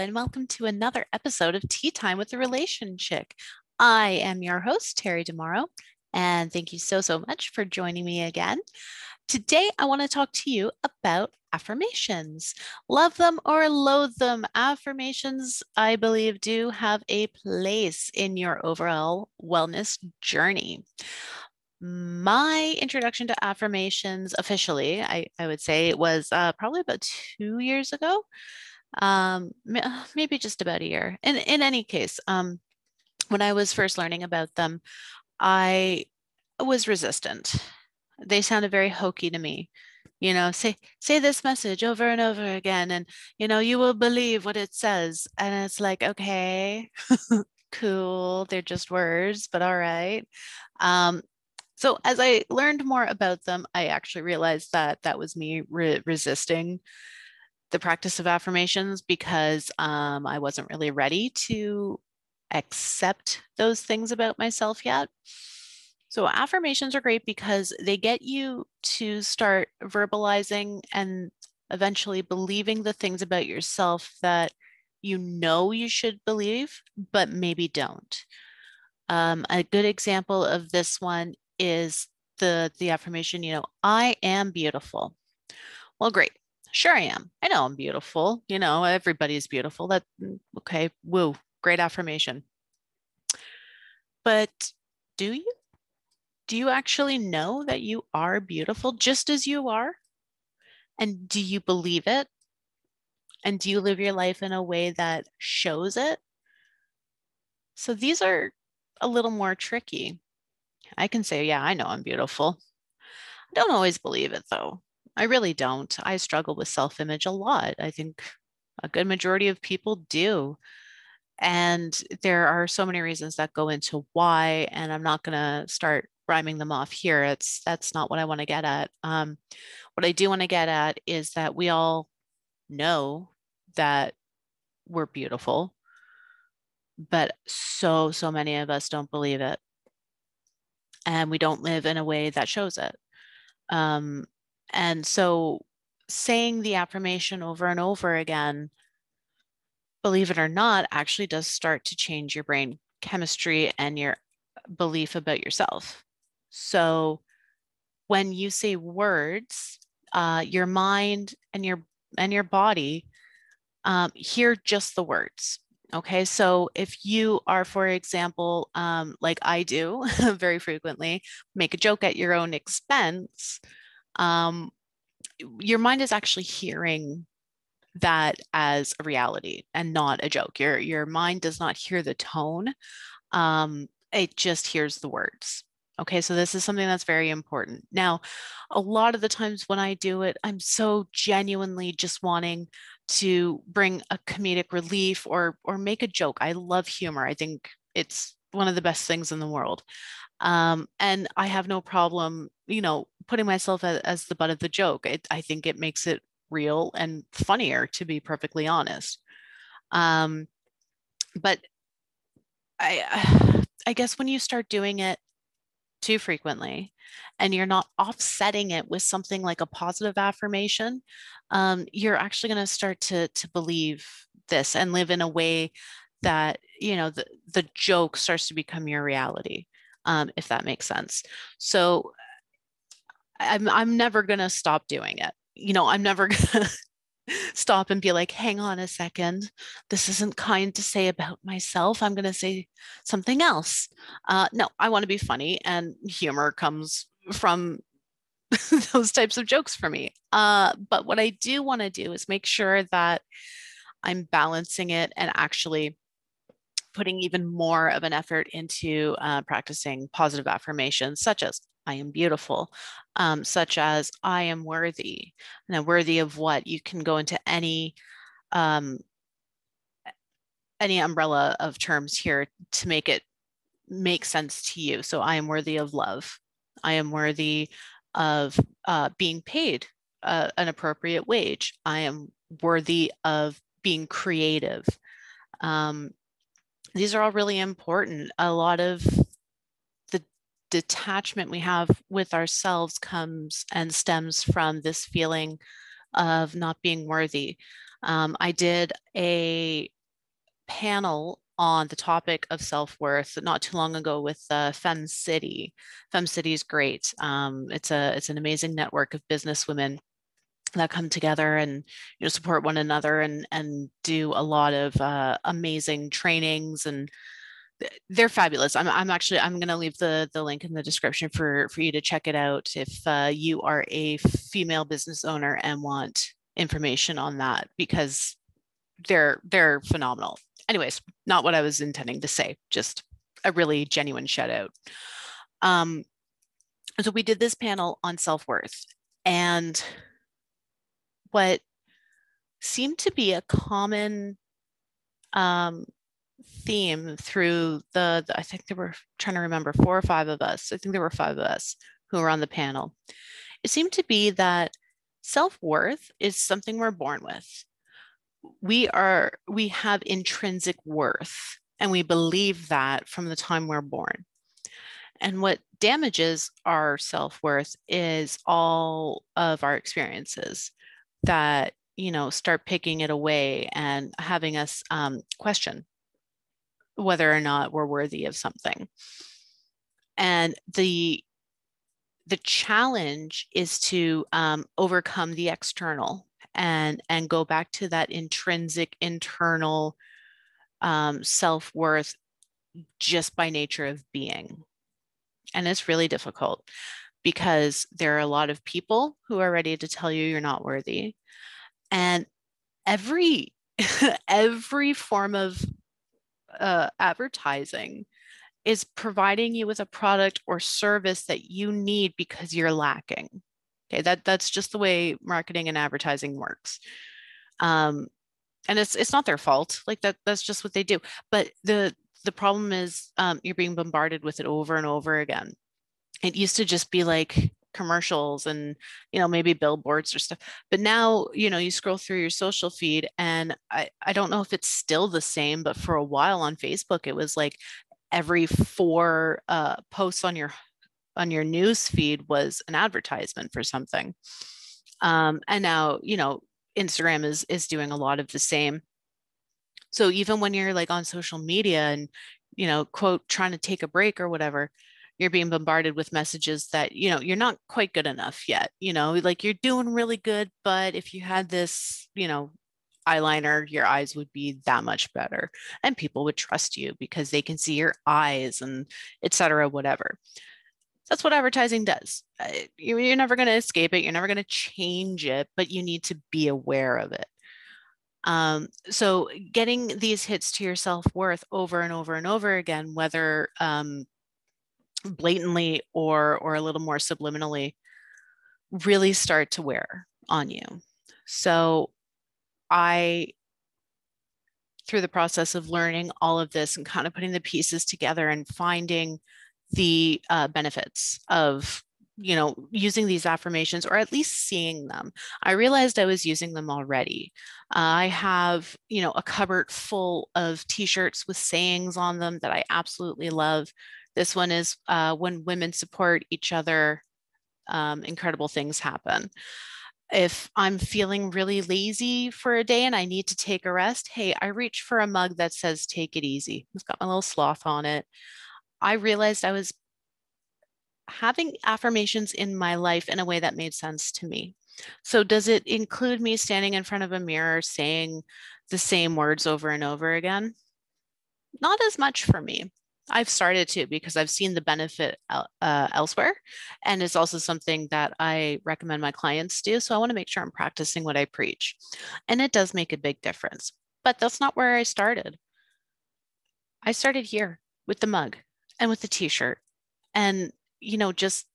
and welcome to another episode of Tea Time with the Relation Chick. I am your host, Terry DeMauro, and thank you so, so much for joining me again. Today, I want to talk to you about affirmations. Love them or loathe them, affirmations, I believe, do have a place in your overall wellness journey. My introduction to affirmations officially, I, I would say, it was uh, probably about two years ago, um, maybe just about a year. In, in any case, um, when I was first learning about them, I was resistant. They sounded very hokey to me you know say say this message over and over again and you know you will believe what it says and it's like okay cool they're just words but all right um, so as i learned more about them i actually realized that that was me re- resisting the practice of affirmations because um, i wasn't really ready to accept those things about myself yet so affirmations are great because they get you to start verbalizing and eventually believing the things about yourself that you know you should believe, but maybe don't. Um, a good example of this one is the the affirmation, you know, I am beautiful. Well, great. Sure I am. I know I'm beautiful. You know, everybody's beautiful. That mm, okay, woo, great affirmation. But do you? do you actually know that you are beautiful just as you are? And do you believe it? And do you live your life in a way that shows it? So these are a little more tricky. I can say, yeah, I know I'm beautiful. I don't always believe it though. I really don't. I struggle with self image a lot. I think a good majority of people do. And there are so many reasons that go into why. And I'm not going to start rhyming them off here. It's that's not what I want to get at. Um, what I do want to get at is that we all know that we're beautiful, but so so many of us don't believe it, and we don't live in a way that shows it. Um, and so, saying the affirmation over and over again, believe it or not, actually does start to change your brain chemistry and your belief about yourself. So when you say words, uh, your mind and your and your body um, hear just the words. Okay, so if you are, for example, um, like I do very frequently, make a joke at your own expense, um, your mind is actually hearing that as a reality and not a joke. Your your mind does not hear the tone; um, it just hears the words. Okay, so this is something that's very important. Now, a lot of the times when I do it, I'm so genuinely just wanting to bring a comedic relief or or make a joke. I love humor. I think it's one of the best things in the world. Um, and I have no problem, you know, putting myself as, as the butt of the joke. It, I think it makes it real and funnier, to be perfectly honest. Um, but I, I guess when you start doing it too frequently and you're not offsetting it with something like a positive affirmation um, you're actually going to start to to believe this and live in a way that you know the, the joke starts to become your reality um, if that makes sense so i'm, I'm never going to stop doing it you know i'm never going to stop and be like, hang on a second, this isn't kind to say about myself. I'm going to say something else. Uh, no, I want to be funny, and humor comes from those types of jokes for me. Uh, but what I do want to do is make sure that I'm balancing it and actually putting even more of an effort into uh, practicing positive affirmations, such as I am beautiful, um, such as I am worthy. Now, worthy of what? You can go into any um, any umbrella of terms here to make it make sense to you. So I am worthy of love. I am worthy of uh, being paid uh, an appropriate wage. I am worthy of being creative. Um, these are all really important. A lot of detachment we have with ourselves comes and stems from this feeling of not being worthy. Um, I did a panel on the topic of self-worth not too long ago with uh, Fem City. Fem City is great. Um, it's a it's an amazing network of business women that come together and you know support one another and and do a lot of uh, amazing trainings and they're fabulous. I'm, I'm actually I'm going to leave the the link in the description for for you to check it out if uh, you are a female business owner and want information on that because they're they're phenomenal anyways, not what I was intending to say, just a really genuine shout out. Um, so we did this panel on self worth, and what seemed to be a common um, theme through the, the, I think there were trying to remember four or five of us. I think there were five of us who were on the panel. It seemed to be that self worth is something we're born with we are we have intrinsic worth and we believe that from the time we're born and what damages our self-worth is all of our experiences that you know start picking it away and having us um, question whether or not we're worthy of something. And the the challenge is to um, overcome the external and and go back to that intrinsic internal um, self-worth just by nature of being. And it's really difficult because there are a lot of people who are ready to tell you you're not worthy. And every every form of uh, advertising is providing you with a product or service that you need because you're lacking Okay, that that's just the way marketing and advertising works. Um, and it's it's not their fault. Like that that's just what they do. But the the problem is um, you're being bombarded with it over and over again. It used to just be like commercials and you know maybe billboards or stuff but now you know you scroll through your social feed and i i don't know if it's still the same but for a while on facebook it was like every four uh, posts on your on your news feed was an advertisement for something. Um, and now, you know, Instagram is is doing a lot of the same. So even when you're like on social media and, you know, quote, trying to take a break or whatever, you're being bombarded with messages that, you know, you're not quite good enough yet. You know, like you're doing really good, but if you had this, you know, eyeliner, your eyes would be that much better. And people would trust you because they can see your eyes and etc. whatever that's what advertising does. Uh, you're never going to escape it. You're never going to change it, but you need to be aware of it. Um, so getting these hits to your self-worth over and over and over again, whether um, blatantly or or a little more subliminally, really start to wear on you. So I through the process of learning all of this and kind of putting the pieces together and finding the uh, benefits of you know using these affirmations or at least seeing them i realized i was using them already uh, i have you know a cupboard full of t-shirts with sayings on them that i absolutely love this one is uh, when women support each other um, incredible things happen if i'm feeling really lazy for a day and i need to take a rest hey i reach for a mug that says take it easy it's got my little sloth on it I realized I was having affirmations in my life in a way that made sense to me. So, does it include me standing in front of a mirror saying the same words over and over again? Not as much for me. I've started to because I've seen the benefit uh, elsewhere. And it's also something that I recommend my clients do. So I want to make sure I'm practicing what I preach. And it does make a big difference. But that's not where I started. I started here with the mug and with the t-shirt and you know just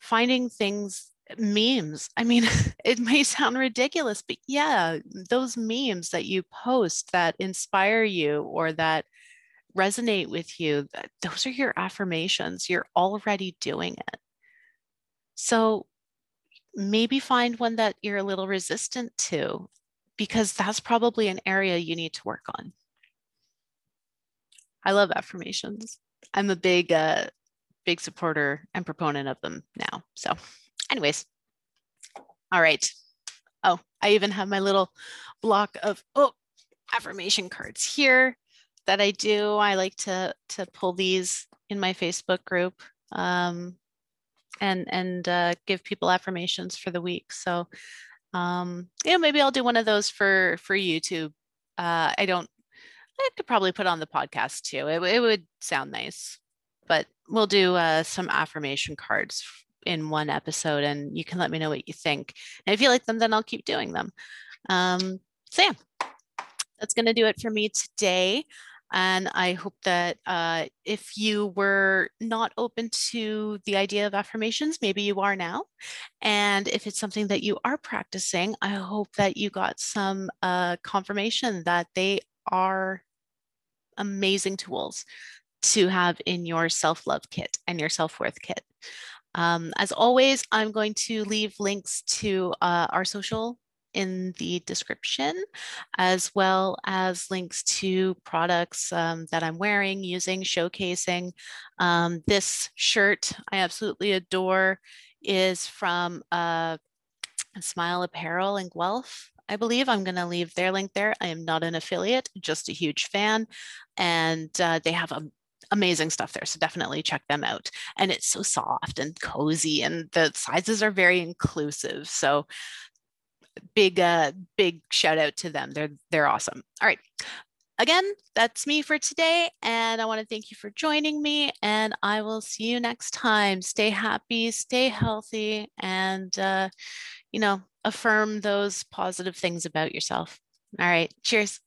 finding things memes i mean it may sound ridiculous but yeah those memes that you post that inspire you or that resonate with you those are your affirmations. You're already doing it. So maybe find one that you're a little resistant to because that's probably an area you need to work on. I love affirmations. I'm a big, uh, big supporter and proponent of them now. So, anyways, all right. Oh, I even have my little block of oh affirmation cards here that I do. I like to to pull these in my Facebook group um, and and uh, give people affirmations for the week. So um, yeah, maybe I'll do one of those for for YouTube. Uh, I don't. I could probably put on the podcast too. It, it would sound nice, but we'll do uh, some affirmation cards in one episode, and you can let me know what you think. And if you like them, then I'll keep doing them. Um, so yeah, that's going to do it for me today. And I hope that uh, if you were not open to the idea of affirmations, maybe you are now. And if it's something that you are practicing, I hope that you got some uh, confirmation that they are amazing tools to have in your self love kit and your self worth kit. Um, as always, I'm going to leave links to uh, our social in the description, as well as links to products um, that I'm wearing, using, showcasing. Um, this shirt I absolutely adore is from uh, Smile Apparel in Guelph. I believe I'm going to leave their link there. I am not an affiliate, just a huge fan. And uh, they have a amazing stuff there. So definitely check them out. And it's so soft and cozy, and the sizes are very inclusive. So big uh big shout out to them. They're they're awesome. All right. Again that's me for today and i want to thank you for joining me and i will see you next time. Stay happy stay healthy and uh, you know affirm those positive things about yourself. All right cheers.